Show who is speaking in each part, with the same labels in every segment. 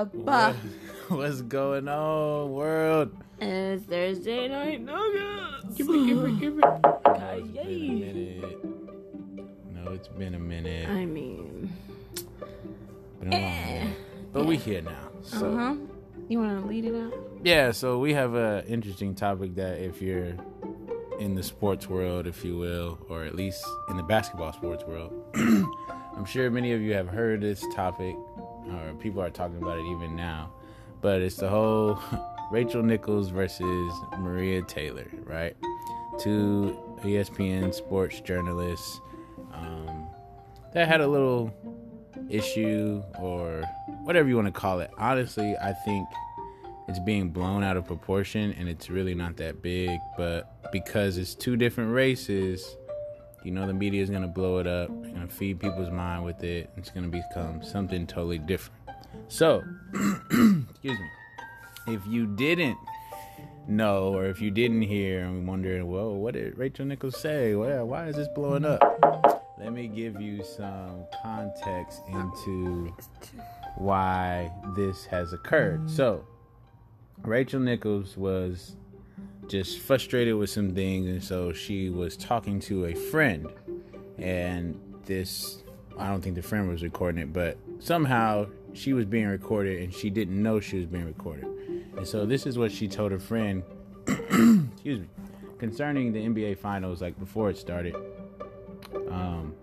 Speaker 1: up?
Speaker 2: What, what's going on, world?
Speaker 1: It's Thursday night nuggets.
Speaker 2: Give it, give it, give it.
Speaker 1: Okay,
Speaker 2: It's been a
Speaker 1: yay.
Speaker 2: minute. No, it's been a minute.
Speaker 1: I mean,
Speaker 2: Been a
Speaker 1: eh.
Speaker 2: minute. But we here now. So
Speaker 1: uh huh. You want to lead it out?
Speaker 2: yeah, so we have a interesting topic that if you're in the sports world, if you will, or at least in the basketball sports world, I'm sure many of you have heard this topic, or people are talking about it even now. But it's the whole Rachel Nichols versus Maria Taylor, right? Two ESPN sports journalists um, that had a little issue or whatever you want to call it. Honestly, I think it's being blown out of proportion and it's really not that big, but because it's two different races, you know the media is going to blow it up, going to feed people's mind with it. It's going to become something totally different. So, excuse me. If you didn't know or if you didn't hear and wondering, well, what did Rachel Nichols say? Well, why is this blowing up? Let me give you some context into why this has occurred. Mm-hmm. So, Rachel Nichols was just frustrated with some things, and so she was talking to a friend, and this I don't think the friend was recording it, but somehow she was being recorded, and she didn't know she was being recorded, and so this is what she told her friend. excuse me, concerning the NBA Finals, like before it started, um,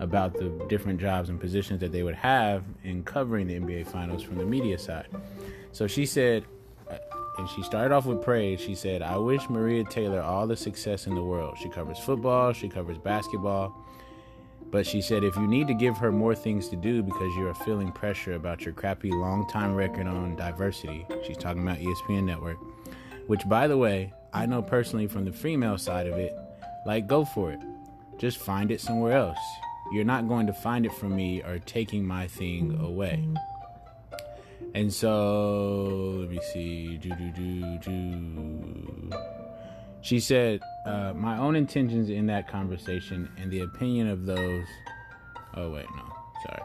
Speaker 2: about the different jobs and positions that they would have in covering the NBA Finals from the media side. So she said, uh, and she started off with praise. She said, I wish Maria Taylor all the success in the world. She covers football, she covers basketball. But she said, if you need to give her more things to do because you are feeling pressure about your crappy long time record on diversity, she's talking about ESPN Network, which, by the way, I know personally from the female side of it, like, go for it. Just find it somewhere else. You're not going to find it from me or taking my thing away. And so, let me see. Do, do, do, do. She said, uh, My own intentions in that conversation and the opinion of those. Oh, wait, no. Sorry.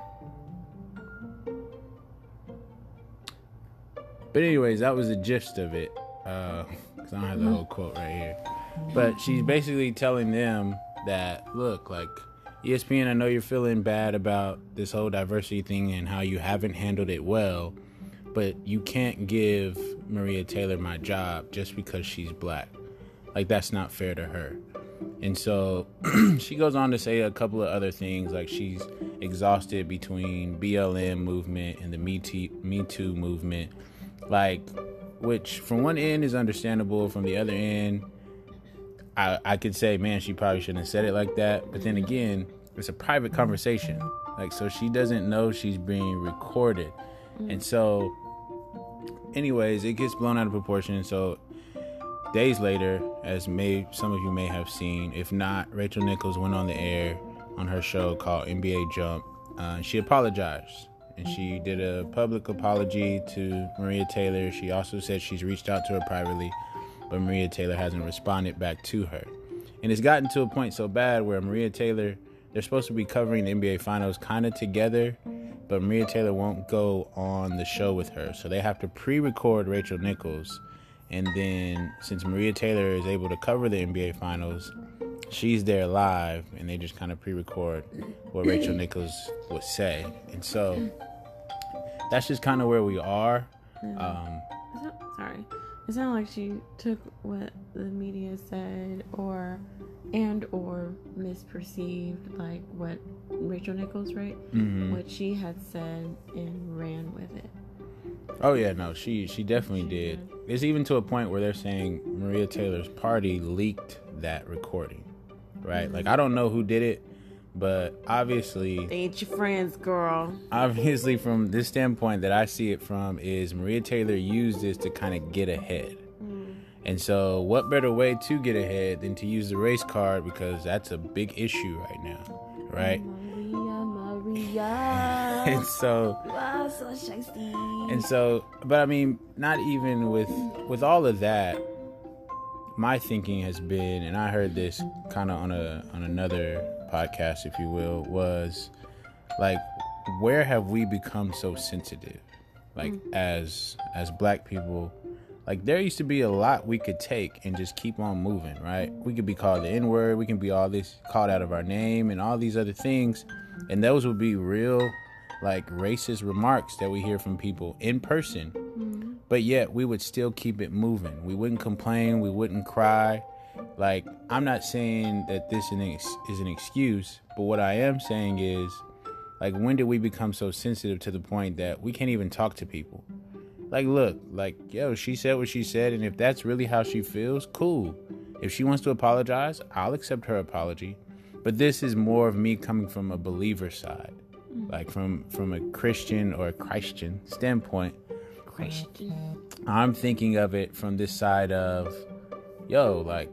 Speaker 2: But, anyways, that was the gist of it. Because I don't have the whole quote right here. But she's basically telling them that, look, like, ESPN, I know you're feeling bad about this whole diversity thing and how you haven't handled it well, but you can't give Maria Taylor my job just because she's black. Like, that's not fair to her. And so she goes on to say a couple of other things, like she's exhausted between BLM movement and the Me Too, Me Too movement, like, which from one end is understandable, from the other end, I, I could say, man, she probably shouldn't have said it like that. But then again, it's a private conversation. Like, so she doesn't know she's being recorded. And so, anyways, it gets blown out of proportion. So, days later, as may some of you may have seen, if not, Rachel Nichols went on the air on her show called NBA Jump. Uh, she apologized. And she did a public apology to Maria Taylor. She also said she's reached out to her privately but Maria Taylor hasn't responded back to her. And it's gotten to a point so bad where Maria Taylor, they're supposed to be covering the NBA Finals kind of together, but Maria Taylor won't go on the show with her. So they have to pre record Rachel Nichols. And then, since Maria Taylor is able to cover the NBA Finals, she's there live, and they just kind of pre record what Rachel Nichols would say. And so that's just kind of where we are. Um,
Speaker 1: It's not, sorry. It sounded like she took what the media said, or and or misperceived like what Rachel Nichols, right?
Speaker 2: mhm.
Speaker 1: What she had said and ran with it.
Speaker 2: Oh yeah, no, she she definitely
Speaker 1: She
Speaker 2: did. It's even to a point where they're saying Maria Taylor's party leaked that recording, right? Like mm-hmm. I don't know who did it, but obviously,
Speaker 1: They ain't your friends, girl.
Speaker 2: obviously from this standpoint that I see it from is Maria Taylor used this to kind of get ahead. Mm. And so, what better way to get ahead than to use the race card because that's a big issue right now, right?
Speaker 1: Maria, Maria.
Speaker 2: And so,
Speaker 1: are so shiesty.
Speaker 2: And so, but I mean, not even with with all of that, my thinking has been, and I heard this kind of on a on another podcast, if you will, was like, where have we become so sensitive? like mm. as as black people like there used to be a lot we could take and just keep on moving right we could be called the n-word we can be all this called out of our name and all these other things and those would be real like racist remarks that we hear from people in person. Mm-hmm. But yet we would still keep it moving. We wouldn't complain. We wouldn't cry. Like i'm not saying that this is an is an excuse but what i am saying is like when did we become so sensitive to the point that we can't even talk to people? Like look like yo she said what she said and if that's really how she feels cool. If she wants to apologize i'll accept her apology. But this is more of me coming from a believer side like from from a christian or a christian standpoint
Speaker 1: Christian.
Speaker 2: i'm thinking of it from this side of yo like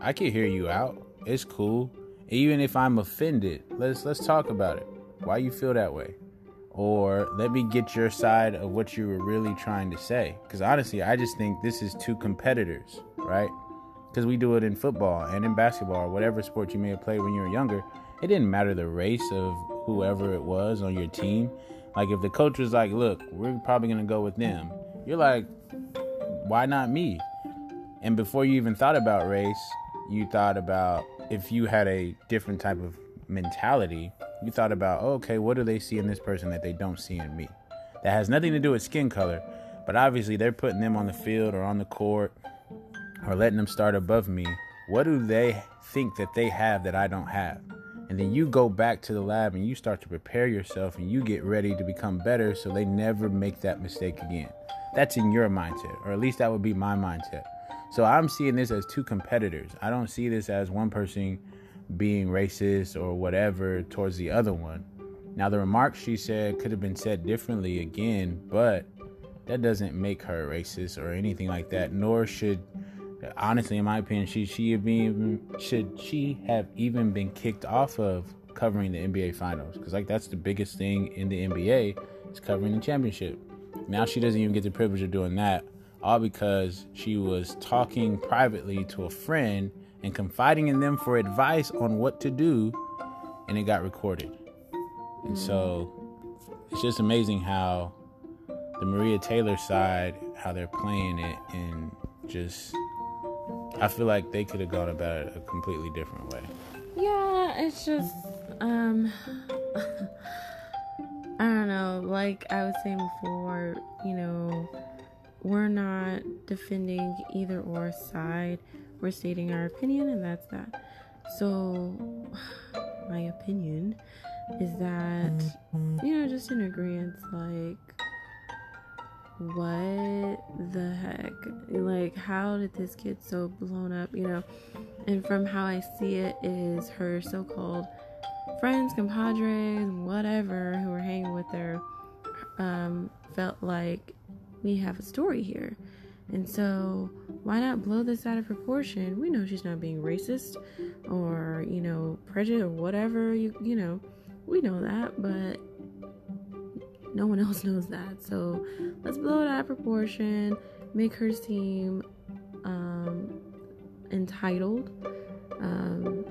Speaker 2: i can hear you out. It's cool. Even if i'm offended let's let's talk about it. Why you feel that way? Or let me get your side of what you were really trying to say. Because honestly i just think this is two competitors right? Because we do it in football and in basketball or whatever sport you may have played when you were younger. It didn't matter the race of whoever it was on your team like if the coach was like look we're probably to go with them you're like why not me? And before you even thought about race you thought about if you had a different type of mentality you thought about oh, okay what do they see in this person that they don't see in me? That has nothing to do with skin color but obviously they're putting them on the field or on the court or letting them start above me. What do they think that they have that i don't have and then you go back to the lab and you start to prepare yourself and you get ready to become better so they never make that mistake again. That's in your mindset or at least that would be my mindset. So i'm seeing this as two competitors. I don't see this as one person being racist or whatever towards the other one. Now the remarks she said could have been said differently again but that doesn't make her racist or anything like that nor should honestly in my opinion she she have been should she have even been kicked off of covering the NBA finals? Because like that's the biggest thing in the NBA is covering the championship. Now she doesn't even get the privilege of doing that all because she was talking privately to a friend and confiding in them for advice on what to do and it got recorded. And so it's just amazing how the Maria Taylor side, how they're playing it, and just I feel like they could have gone about it a completely different way.
Speaker 1: Yeah, it's just um I don't know, like I was saying before, you know, we're not defending either or side. We're stating our opinion and that's that. So my opinion is that you know, just in agreement like what the heck? Like, how did this get so blown up? You know, and from how I see it, is her so called friends, compadres, whatever, who were hanging with her, um, felt like we have a story here. And so, why not blow this out of proportion? We know she's not being racist or, you know, prejudiced or whatever, you, you know, we know that, but no one else knows that. So let's blow it out of proportion, make her seem um, entitled, um,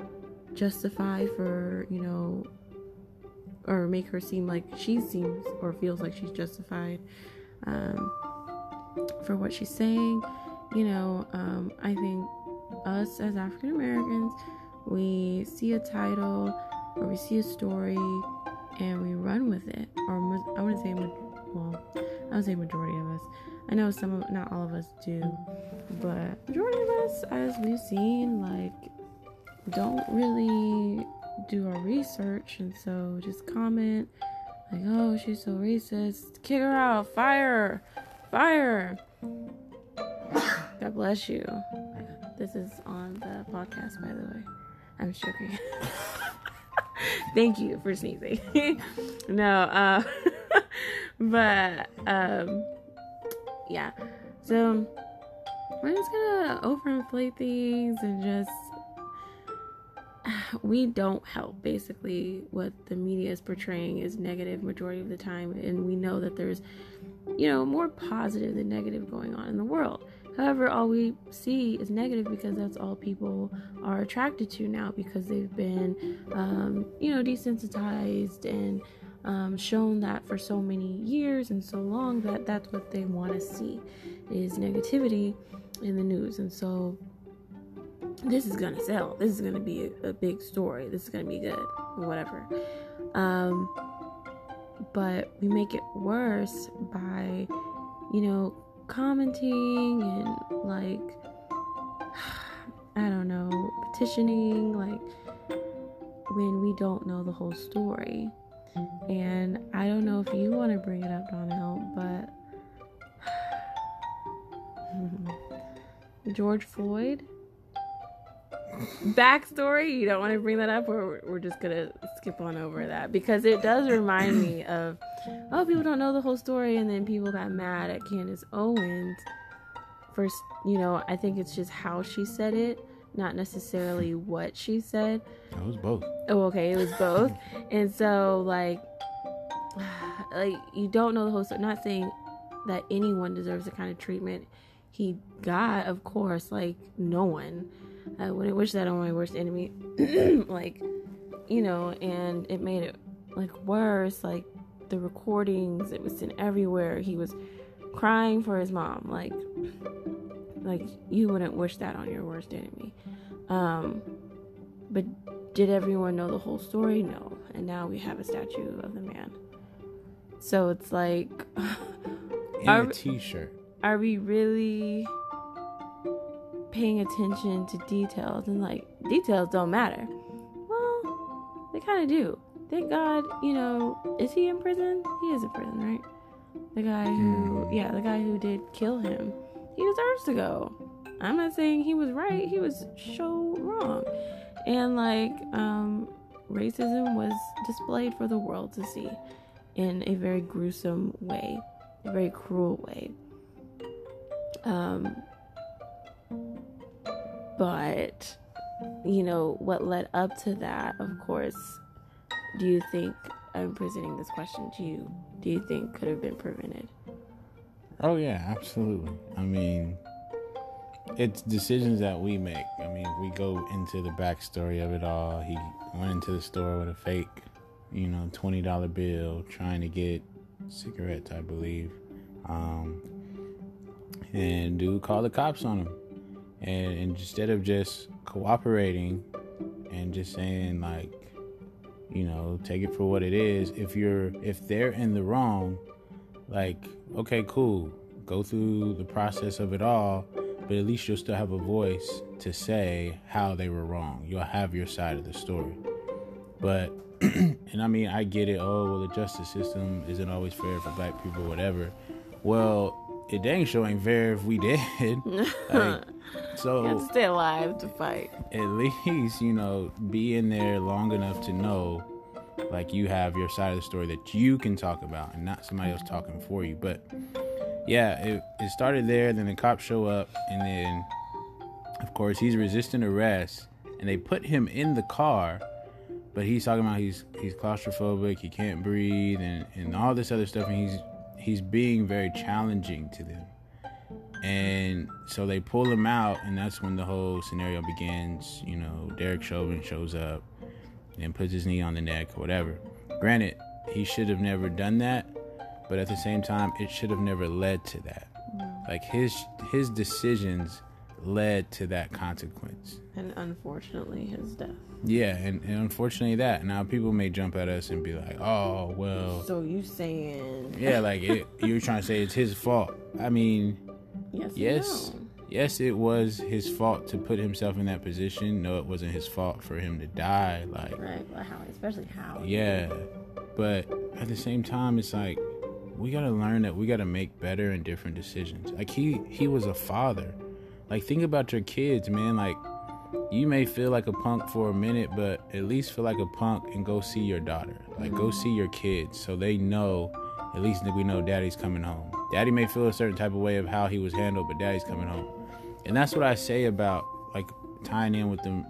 Speaker 1: justified for, you know, or make her seem like she seems or feels like she's justified um, for what she's saying. You know, um, I think us as African Americans, we see a title or we see a story and we run with it. Or I wouldn't say, well, I would say majority of us. I know some, of, not all of us do, but majority of us, as we've seen, like don't really do our research, and so just comment like, "Oh, she's so racist. Kick her out. Fire, fire." God bless you. This is on the podcast, by the way. I'm joking. Thank you for sneezing. no, uh, but um, yeah. So we're just gonna overinflate things and just we don't help basically what the media is portraying is negative majority of the time and we know that there's you know more positive than negative going on in the world However, all we see is negative because that's all people are attracted to now because they've been, um, you know, desensitized and um, shown that for so many years and so long that that's what they want to see is negativity in the news. And so this is gonna sell. This is gonna be a, a big story. This is gonna be good, whatever. Um, but we make it worse by, you know, commenting and like, I don't know, petitioning, like when we don't know the whole story. And I don't know if you want to bring it up, Donnell, but George Floyd backstory. You don't want to bring that up, or we're just gonna skip on over that because it does remind me of oh, people don't know the whole story, and then people got mad at Candace Owens. First, you know, I think it's just how she said it, not necessarily what she said.
Speaker 2: It was both.
Speaker 1: Oh, okay, it was both, and so like, like you don't know the whole story. Not saying that anyone deserves the kind of treatment he got, of course, like no one I wouldn't wish that on my worst enemy. like, you know, and it made it like worse. Like the recordings, it was sent everywhere. He was crying for his mom. Like, like you wouldn't wish that on your worst enemy. Um, but did everyone know the whole story? No. And now we have a statue of the man. So it's like,
Speaker 2: in a t-shirt.
Speaker 1: Are we really? paying attention to details and like details don't matter. Well, they kind of do. Thank God, you know, is he in prison? He is in prison, right? The guy who, hmm. yeah, the guy who did kill him, he deserves to go. I'm not saying he was right, he was so wrong. And like, um, racism was displayed for the world to see in a very gruesome way, a very cruel way. Um, but, you know, what led up to that, of course, do you think I'm presenting this question to you? Do you think could have been prevented?
Speaker 2: Oh yeah, absolutely. I mean, it's decisions that we make. I mean, we go into the backstory of it all. He went into the store with a fake, you know, twenty dollar bill, trying to get cigarettes, I believe. Um, and dude called the cops on him and instead of just cooperating and just saying like you know take it for what it is. If you're if they're in the wrong like okay cool go through the process of it all but at least you'll still have a voice to say how they were wrong. You'll have your side of the story. But and i mean i get it. Oh well the justice system isn't always fair for black people whatever. Well it dang sure ain't fair if we did. like,
Speaker 1: so you have to stay alive to fight.
Speaker 2: At least you know be in there long enough to know, like you have your side of the story that you can talk about, and not somebody else talking for you. But yeah, it, it started there. Then the cops show up, and then of course he's resisting arrest, and they put him in the car. But he's talking about he's he's claustrophobic, he can't breathe, and, and all this other stuff, and he's he's being very challenging to them. And so they pull him out, and that's when the whole scenario begins. You know, Derek Chauvin shows up and puts his knee on the neck or whatever. Granted, he should have never done that, but at the same time, it should have never led to that. Mm. Like his his decisions led to that consequence.
Speaker 1: And unfortunately, his death.
Speaker 2: Yeah, and, and, unfortunately that. Now people may jump at us and be like, "Oh, well."
Speaker 1: So you saying?
Speaker 2: Yeah, like it, you're trying to say it's his fault. I mean,
Speaker 1: yes,
Speaker 2: yes,
Speaker 1: no.
Speaker 2: yes, it was his fault to put himself in that position. No, it wasn't his fault for him to die. Like,
Speaker 1: right? Well, how, especially how?
Speaker 2: Yeah, but at the same time, it's like we gotta learn that we gotta make better and different decisions. Like he, he was a father like think about your kids, man. Like you may feel like a punk for a minute, but at least feel like a punk and go see your daughter. Like go mm-hmm. see your kids so they know at least we know daddy's coming home. Daddy may feel a certain type of way of how he was handled, but daddy's coming home. And that's what I say about like tying in with the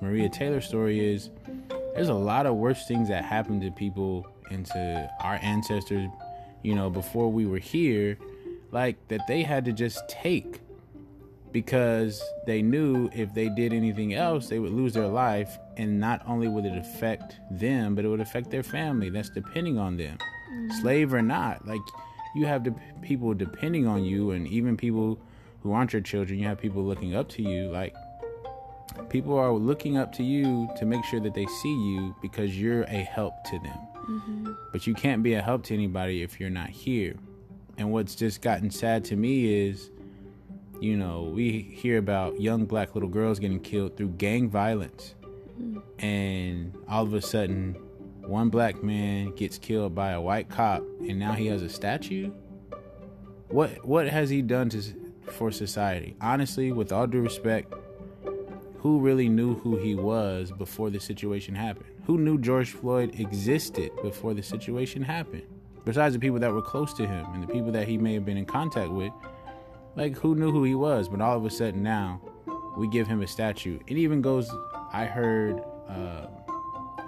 Speaker 2: Maria Taylor story is there's a lot of worse things that happened to people and to our ancestors, you know, before we were here, like that they had to just take because they knew if they did anything else, they would lose their life. And not only would it affect them, but it would affect their family that's depending on them, mm-hmm. slave or not. Like you have de- people depending on you, and even people who aren't your children, you have people looking up to you. Like people are looking up to you to make sure that they see you because you're a help to them. Mm-hmm. But you can't be a help to anybody if you're not here. And what's just gotten sad to me is you know, we hear about young black little girls getting killed through gang violence. Mm. And all of a sudden, one black man gets killed by a white cop and now he has a statue? What what has he done to for society? Honestly, with all due respect, who really knew who he was before the situation happened? Who knew George Floyd existed before the situation happened? Besides the people that were close to him and the people that he may have been in contact with, like, who knew who he was? But all of a sudden now, we give him a statue. It even goes, I heard uh,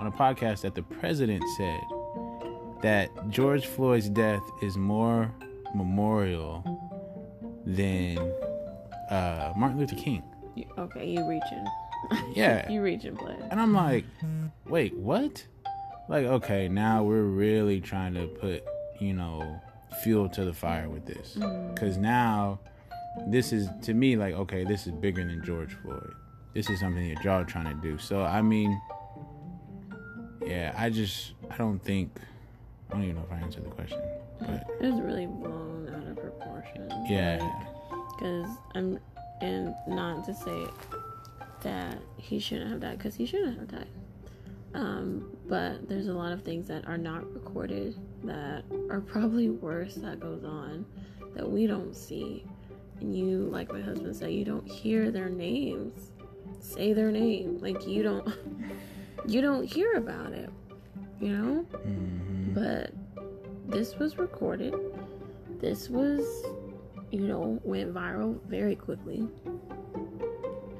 Speaker 2: on a podcast that the president said that George Floyd's death is more memorial than uh, Martin Luther King.
Speaker 1: Okay, you reaching.
Speaker 2: Yeah.
Speaker 1: you reaching, play.
Speaker 2: And I'm like, wait, what? Like, okay, now we're really trying to put, you know, fuel to the fire with this. Because mm. now this is to me like okay, this is bigger than George Floyd. This is something that y'all are trying to do. So I mean, yeah, I just I don't think I don't even know if I answered the question, but
Speaker 1: it was really blown out of proportion.
Speaker 2: Yeah,
Speaker 1: because like, I'm and not to say that he shouldn't have died because he shouldn't have died. Um, but there's a lot of things that are not recorded that are probably worse that goes on that we don't see and you like my husband said you don't hear their names say their name like you don't you don't hear about it you know? Mm-hmm. but this was recorded. This was you know went viral very quickly.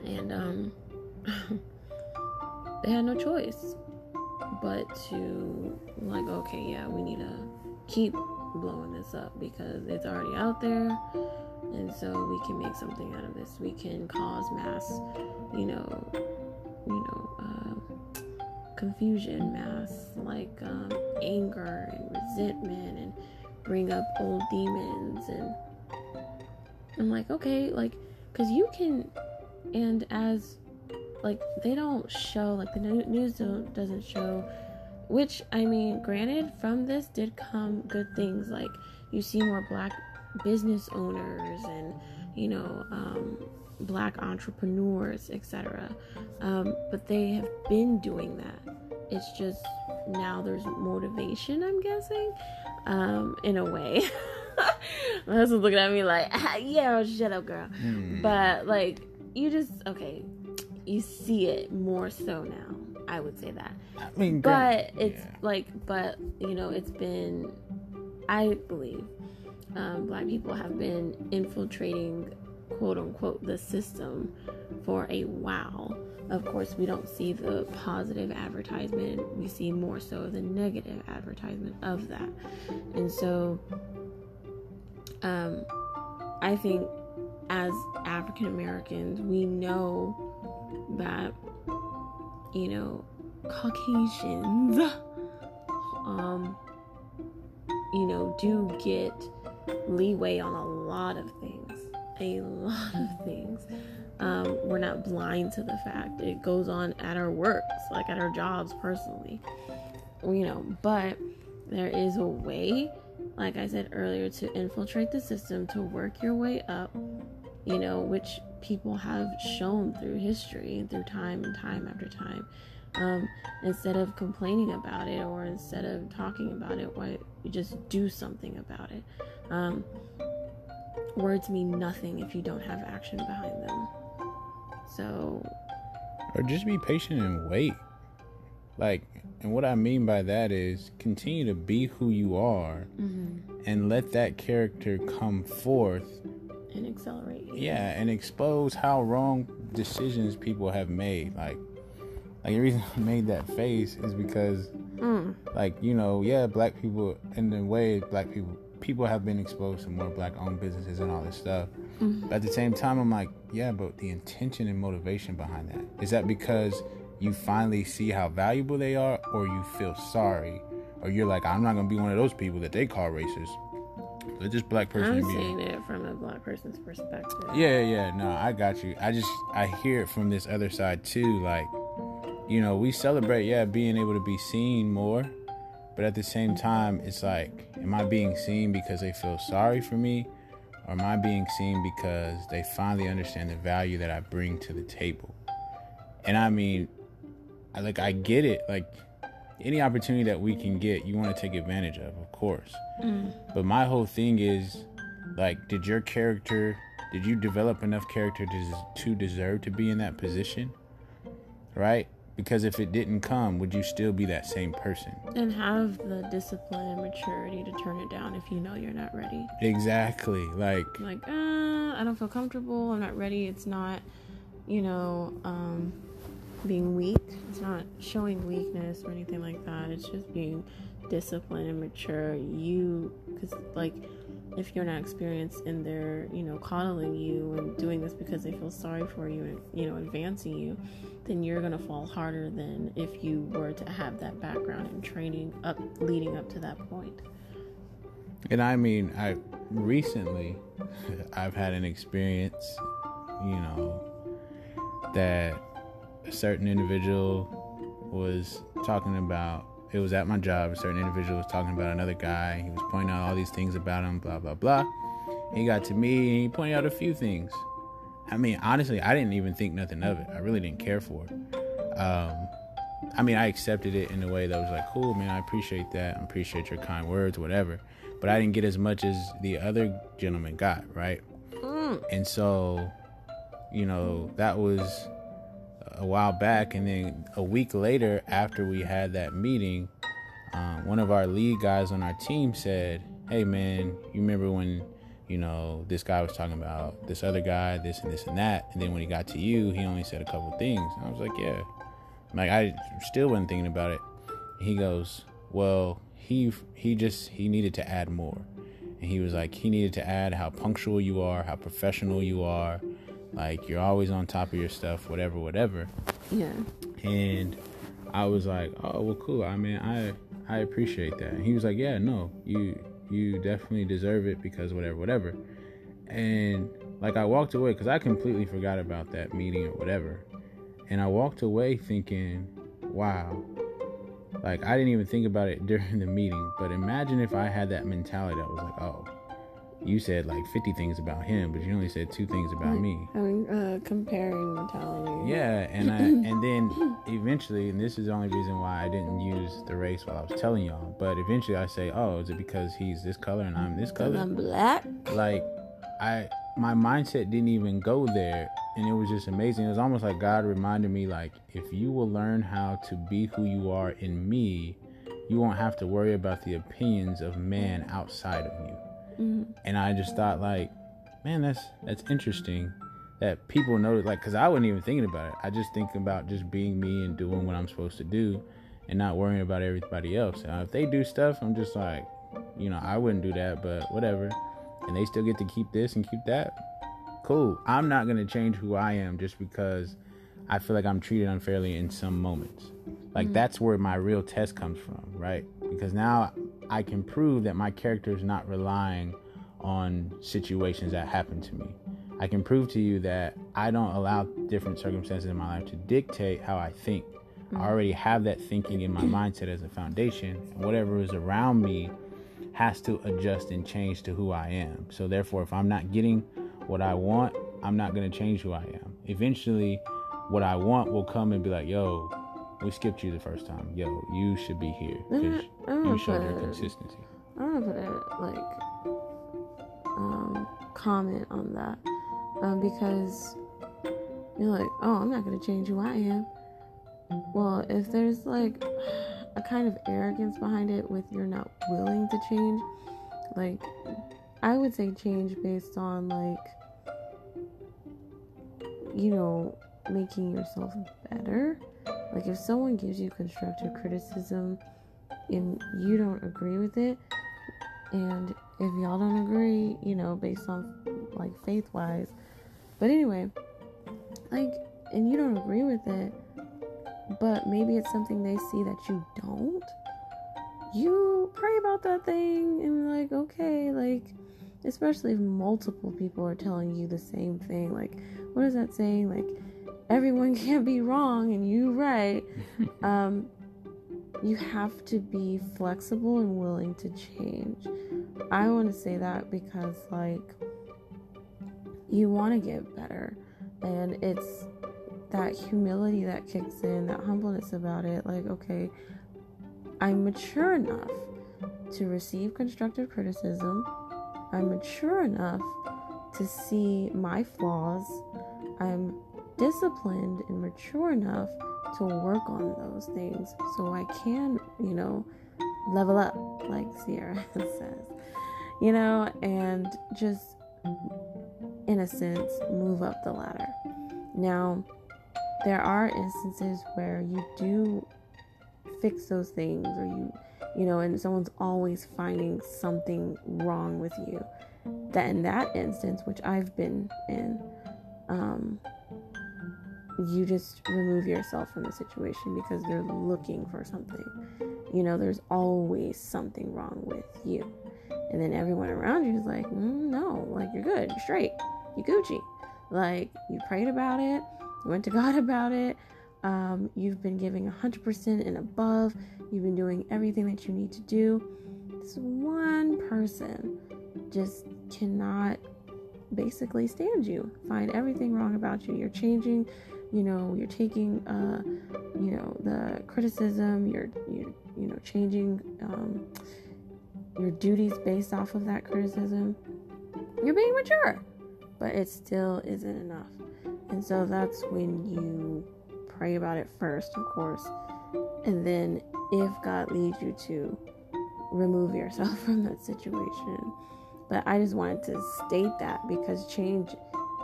Speaker 1: And um they had no choice but to like okay yeah we need to keep blowing this up because it's already out there. And so we can make something out of this. We can cause mass you know you know uh, confusion mass like um, anger and resentment and bring up old demons and i'm like okay like because you can and as like they don't show like the news don't, doesn't show which i mean granted from this did come good things like you see more black business owners and you know um, black entrepreneurs etc um, but they have been doing that. It's just now there's motivation i'm guessing um, in a way. My husband's looking at me like ah, yeah shut up girl. Mm. but like you just okay you see it more so now i would say that.
Speaker 2: I mean
Speaker 1: but it's yeah. like but you know it's been i believe um, black people have been infiltrating quote unquote the system for a while. Of course, we don't see the positive advertisement, we see more so the negative advertisement of that. And so, um, I think as African Americans, we know that, you know, Caucasians, um, you know, do get leeway on a lot of things. A lot of things. Um, we're not blind to the fact it goes on at our works, like at our jobs personally. You know, but there is a way, like I said earlier, to infiltrate the system, to work your way up, you know, which people have shown through history, through time and time after time. Um, instead of complaining about it or instead of talking about it, why you just do something about it. Um, words mean nothing if you don't have action behind them. So,
Speaker 2: or just be patient and wait. Like, and what I mean by that is continue to be who you are mm-hmm. and let that character come forth
Speaker 1: and accelerate.
Speaker 2: Yeah, and expose how wrong decisions people have made. Like, like the reason I made that face is because, mm. like you know, yeah, black people in the way black people people have been exposed to more black owned businesses and all this stuff.
Speaker 1: Mhm.
Speaker 2: But at the same time, I'm like, yeah, but the intention and motivation behind that is that because you finally see how valuable they are, or you feel sorry, or you're like, I'm not gonna be one of those people that they call racist. Let this black person
Speaker 1: I'm seeing it from a black person's perspective.
Speaker 2: Yeah, yeah, no, I got you. I just I hear it from this other side too. Like, you know, we celebrate, yeah, being able to be seen more, but at the same time, it's like, am I being seen because they feel sorry for me, or am I being seen because they finally understand the value that I bring to the table? And I mean, I like I get it. Like any opportunity that we can get, you want to take advantage of, of course.
Speaker 1: Mm.
Speaker 2: But my whole thing is, like, did your character, did you develop enough character to, to deserve to be in that position? Right? Because if it didn't come, would you still be that same person?
Speaker 1: And have the discipline and maturity to turn it down if you know you're not ready.
Speaker 2: Exactly. Like,
Speaker 1: Like, uh, I don't feel comfortable. I'm not ready. It's not, you know, um, being weak. It's not showing weakness or anything like that. It's just being disciplined and mature. You, because, like, if you're not experienced and they're, you know, coddling you and doing this because they feel sorry for you and, you know, advancing you, then you're going to fall harder than if you were to have that background and training up leading up to that point.
Speaker 2: and I mean, I recently, I've had an experience, you know, that a certain individual was talking about. It was at my job. A certain individual was talking about another guy. He was pointing out all these things about him, blah blah blah. He got to me and he pointed out a few things. I mean, honestly, I didn't even think nothing of it. I really didn't care for it. Um, I mean, I accepted it in a way that was like, cool, man. I appreciate that. I appreciate your kind words, whatever. But I didn't get as much as the other gentleman got, right?
Speaker 1: Mm.
Speaker 2: And so, you know, that was a while back. And then a week later, after we had that meeting, um, one of our lead guys on our team said, Hey, man, you remember when, you know, this guy was talking about this other guy, this and this and that. And then when he got to you, he only said a couple things. And I was like, Yeah. Like, I still wasn't thinking about it. He goes, Well, he he just he needed to add more and he was like he needed to add how punctual you are how professional you are like you're always on top of your stuff whatever whatever
Speaker 1: Yeah.
Speaker 2: and i was like oh well cool i mean i i appreciate that and he was like yeah no you you definitely deserve it because whatever whatever. And like i walked away because i completely forgot about that meeting or whatever. And i walked away thinking wow. Like I didn't even think about it during the meeting, but imagine if I had that mentality that was like, oh, you said like 50 things about him, but you only said two things about me.
Speaker 1: Having uh, comparing mentality.
Speaker 2: Yeah, and I and then eventually, and this is the only reason why I didn't use the race while I was telling y'all, but eventually I say, oh, is it because he's this color and I'm this color?
Speaker 1: I'm black.
Speaker 2: like I my mindset didn't even go there and it was just amazing. It was almost like God reminded me like if you will learn how to be who you are in me, you won't have to worry about the opinions of man outside of you.
Speaker 1: Mhm.
Speaker 2: And I just thought like, man, that's that's interesting that people know like cuz I wasn't even thinking about it. I just think about just being me and doing what I'm supposed to do and not worrying about everybody else. Now, if they do stuff, I'm just like, you know, I wouldn't do that, but whatever and they still get to keep this and keep that, cool. I'm not gonna change who I am just because I feel like I'm treated unfairly in some moments. Like that's where my real test comes from, right? Because now I can prove that my character is not relying on situations that happen to me. I can prove to you that I don't allow different circumstances in my life to dictate how I think. I mm-hmm. already have that thinking in my mindset as a foundation. Whatever is around me has to adjust and change to who I am. So therefore, if I'm not getting what I want, I'm not gonna change who I am. Eventually, what I want will come and be like, "Yo, we skipped you the first time. Yo, you should be here because you showed your consistency."
Speaker 1: I'm gonna put a like um comment on that. Um because you're like, oh I'm not gonna change who I am. Well, if there's like a kind of arrogance behind it with you're not willing to change, like I would say change based on like you know, making yourself better. Like if someone gives you constructive criticism and you don't agree with it and if y'all don't agree, you know, based on like faith wise. But anyway, like, and you don't agree with it, but maybe it's something they see that you don't. You pray about that thing and like, okay, like, especially if multiple people are telling you the same thing. Like, what is that saying? Like, everyone can't be wrong and you right. um, you have to be flexible and willing to change. I want to say that because, like, you want to get better, and it's that humility that kicks in, that humbleness about it. Like, okay, I'm mature enough to receive constructive criticism, I'm mature enough to see my flaws, I'm disciplined and mature enough to work on those things so I can, you know, level up, like Sierra says, you know, and just in a sense move up the ladder. Now, there are instances where you do fix those things or you you know and someone's always finding something wrong with you that in that instance which i've been in um you just remove yourself from the situation because they're looking for something. You know, there's always something wrong with you. And then everyone around you is like, mm, no, like you're good, you're straight, you Gucci. Like you prayed about it, you went to God about it, um, you've been giving 100% and above, you've been doing everything that you need to do. This one person just cannot basically stand you, find everything wrong about you. You're changing you know you're taking uh you know the criticism you're you you know changing um your duties based off of that criticism you're being mature but it still isn't enough. And so that's when you pray about it first of course. And then if god leads you to remove yourself from that situation. But i just wanted to state that because change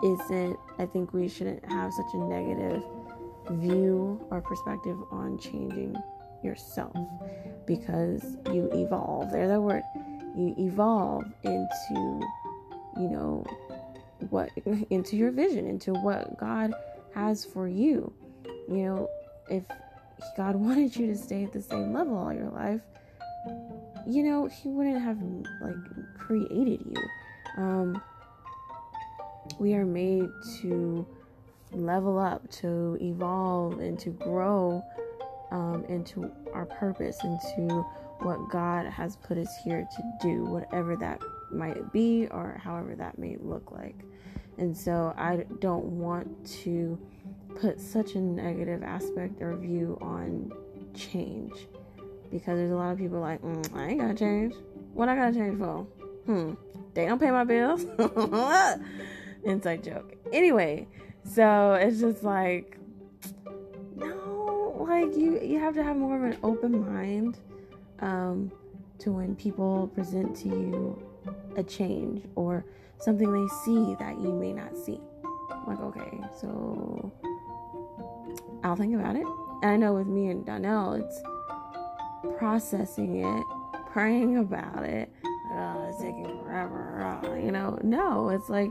Speaker 1: isn't, I think we shouldn't have such a negative view or perspective on changing yourself because you evolve. There's that word. You evolve into, you know, what, into your vision, into what God has for you. You know, if God wanted you to stay at the same level all your life, you know, He wouldn't have like created you. Um, we are made to level up, to evolve, and to grow um, into our purpose, into what God has put us here to do, whatever that might be or however that may look like. And so I don't want to put such a negative aspect or view on change because there's a lot of people like, mm, I ain't gotta change. What I gotta change for? Hmm, they don't pay my bills. inside joke. Anyway, so it's just like no, like you you have to have more of an open mind um, to when people present to you a change or something they see that you may not see. Like okay, so I'll think about it. And I know with me and Donnell, it's processing it, praying about it. Oh, it's taking forever. Oh, you know, no, it's like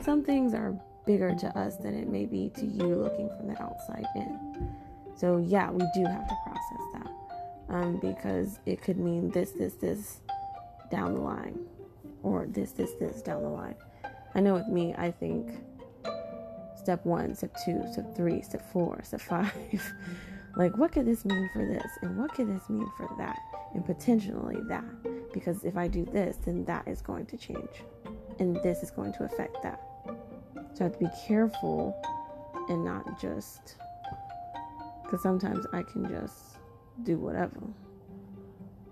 Speaker 1: some things are bigger to us than it may be to you looking from the outside in. So, yeah, we do have to process that um, because it could mean this, this, this down the line, or this, this, this down the line. I know with me, I think step one, step two, step three, step four, step five. like, what could this mean for this? And what could this mean for that? And potentially that. Because if I do this, then that is going to change. And this is going to affect that. So I have to be careful and not just because sometimes I can just do whatever.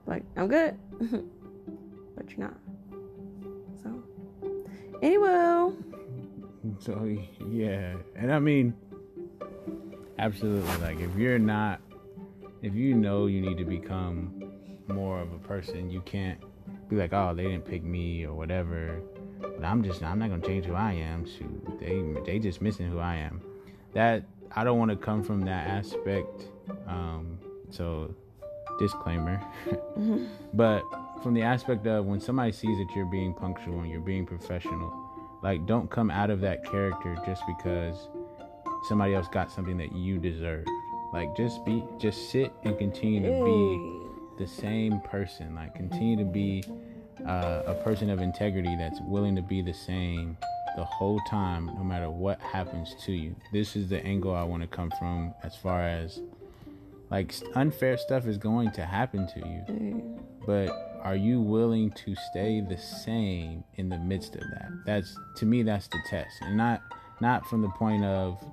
Speaker 1: Like, I'm good, but you're not. So, anyway.
Speaker 2: So, yeah. And I mean, absolutely. Like, if you're not, if you know you need to become more of a person, you can't be like, oh, they didn't pick me or whatever. But I'm just I'm not gonna change who I am. Shoot, they they just missing who I am. That I don't want to come from that aspect. Um, so disclaimer. mm-hmm. But from the aspect of when somebody sees that you're being punctual and you're being professional, like don't come out of that character just because somebody else got something that you deserve. Like just be just sit and continue to be the same person. Like continue to be uh, a person of integrity that's willing to be the same the whole time, no matter what happens to you. This is the angle I want to come from as far as like unfair stuff is going to happen to you. But are you willing to stay the same in the midst of that? That's to me that's the test. And not not from the point of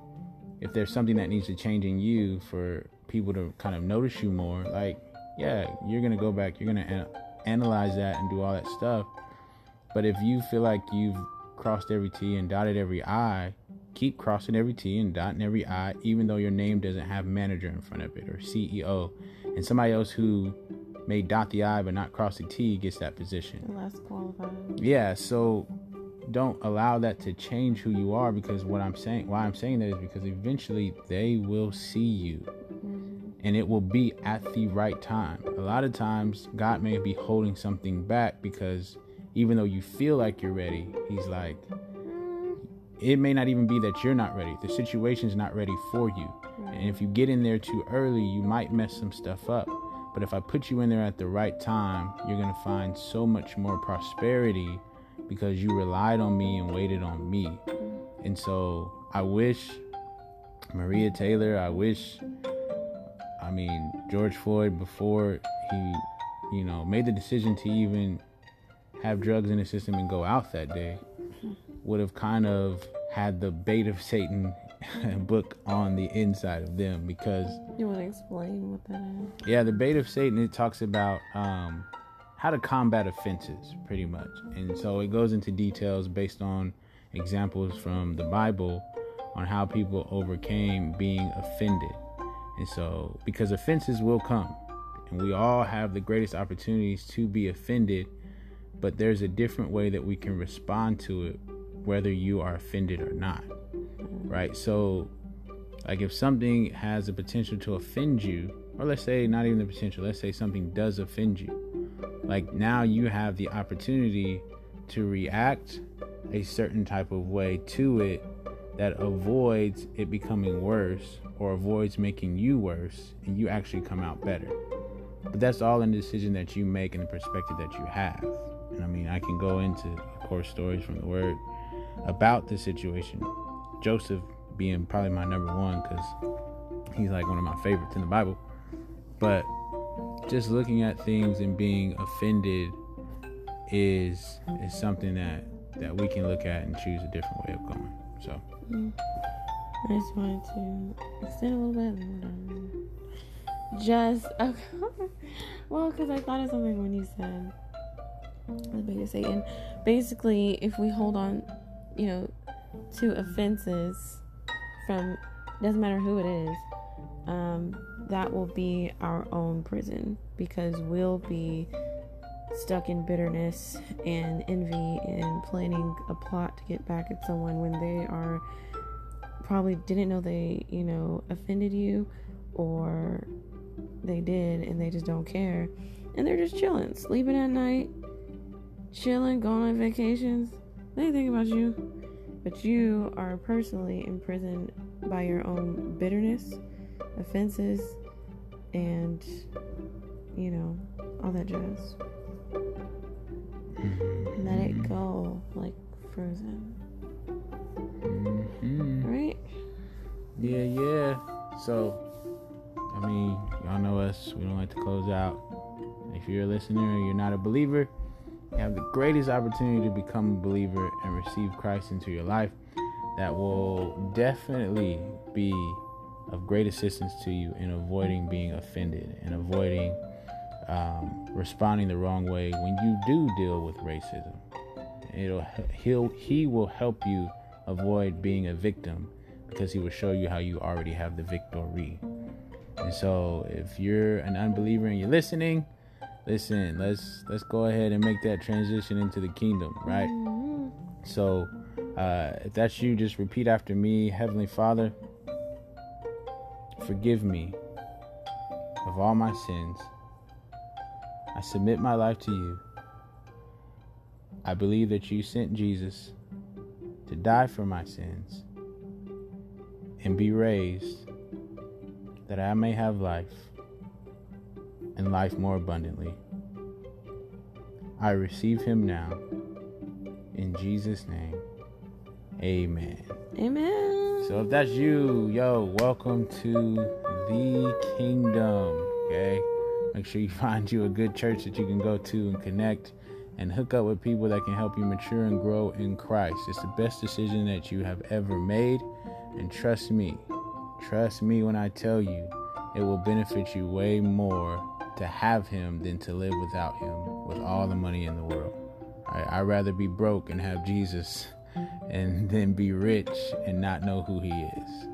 Speaker 2: if there's something that needs to change in you for people to kind of notice you more, like yeah, you're going to go back, you're going to analyze that and do all that stuff. But if you feel like you've crossed every T and dotted every I, keep crossing every T and dotting every I, even though your name doesn't have manager in front of it or CEO. And somebody else who may dot the I but not cross the T gets that position.
Speaker 1: Less qualified.
Speaker 2: Yeah, so don't allow that to change who you are because what I'm saying why I'm saying that is because eventually they will see you. And it will be at the right time. A lot of times God may be holding something back because even though you feel like you're ready, he's like, it may not even be that you're not ready. The situation's not ready for you. And if you get in there too early, you might mess some stuff up. But if I put you in there at the right time, you're going to find so much more prosperity because you relied on me and waited on me. And so I wish Maria Taylor, I wish, I mean, George Floyd, before he, you know, made the decision to even have drugs in his system and go out that day would have kind of had the bait of Satan book on the inside of them because
Speaker 1: you want to explain what that is?
Speaker 2: Yeah the bait of satan it talks about um, how to combat offenses pretty much. And so it goes into details based on examples from the bible on how people overcame being offended and so because offenses will come and we all have the greatest opportunities to be offended but there's a different way that we can respond to it whether you are offended or not right? So like if something has the potential to offend you or let's say not even the potential let's say something does offend you like now you have the opportunity to react a certain type of way to it that avoids it becoming worse or avoids making you worse and you actually come out better but that's all in the decision that you make and the perspective that you have and I mean, I can go into, of course, stories from the Word about the situation. Joseph being probably my number one because he's like one of my favorites in the Bible. But just looking at things and being offended is is something that that we can look at and choose a different way of going. So.
Speaker 1: I just wanted to extend a little bit. longer. Just okay. well, because I thought of something when you said the of Satan. Basically, if we hold on, you know, to offenses from doesn't matter who it is, um, that will be our own prison because we'll be stuck in bitterness and envy and planning a plot to get back at someone when they are probably didn't know they, you know, offended you or they did and they just don't care. And they're just chilling, sleeping at night, chilling, going on vacations. They think about you. But you are personally imprisoned by your own bitterness, offenses, and, you know, all that jazz. Mm-hmm. Let it go like frozen. Mm-hmm. Right?
Speaker 2: Yeah, yeah. So, I mean, y'all know us. We don't like to close out. If you're a listener and you're not a believer, you have the greatest opportunity to become a believer and receive Christ into your life. That will definitely be of great assistance to you in avoiding being offended and avoiding um, responding the wrong way when you do deal with racism. It'll he'll he will help you avoid being a victim because he will show you how you already have the victory. And so, if you're an unbeliever and you're listening, listen, let's let's go ahead and make that transition into the kingdom, right? Mm-hmm. So, uh, if that's you, just repeat after me, Heavenly Father, forgive me of all my sins. I submit my life to you. I believe that you sent Jesus to die for my sins and be raised that I may have life and life more abundantly. I receive him now. In Jesus' name, amen.
Speaker 1: Amen.
Speaker 2: So if that's you, yo, welcome to the kingdom. Okay. Make sure you find you a good church that you can go to and connect and hook up with people that can help you mature and grow in Christ. It's the best decision that you have ever made. And trust me, trust me when I tell you, it will benefit you way more to have Him than to live without Him with all the money in the world. I, I'd rather be broke and have Jesus and then be rich and not know who He is.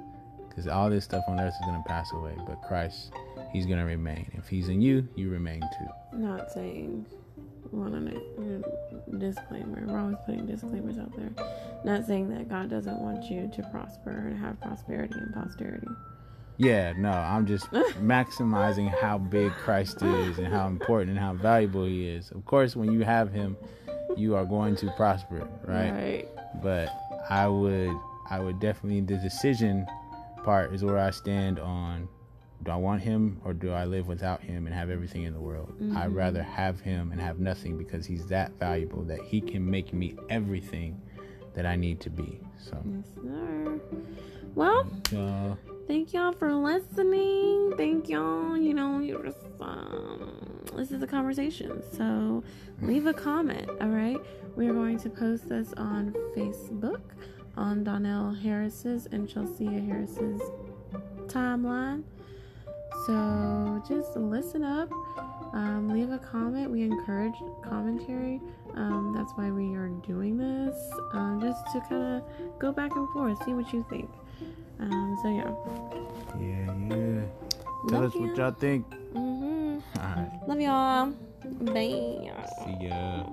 Speaker 2: Because all this stuff on earth is going to pass away, but Christ, He's going to remain. If He's in you, you remain too.
Speaker 1: Not saying one on it. Uh, disclaimer. We're always putting disclaimers out there. Not saying that God doesn't want you to prosper and have prosperity and posterity.
Speaker 2: Yeah, no, I'm just maximizing how big Christ is and how important and how valuable He is. Of course, when you have Him, you are going to prosper, right?
Speaker 1: Right.
Speaker 2: But I would, I would definitely the decision part is where I stand on. Do I want Him or do I live without Him and have everything in the world? I'd rather have Him and have nothing because He's that valuable that He can make me everything that I need to be. So,
Speaker 1: Yes, sir. Well,
Speaker 2: uh,
Speaker 1: thank y'all for listening. Thank y'all. You know, you just um, this is a conversation, so leave a comment. All right, we are going to post this on Facebook on Donnell Harris's and Chelsea Harris's timeline. So just listen up. Um, leave a comment. We encourage commentary. Um, that's why we are doing this, um, just to kind of go back and forth, see what you think. Um, so yeah.
Speaker 2: yeah, yeah. Tell
Speaker 1: Love
Speaker 2: us what y'all think.
Speaker 1: Mm-hmm.
Speaker 2: All right.
Speaker 1: Love y'all. Bye.
Speaker 2: See ya.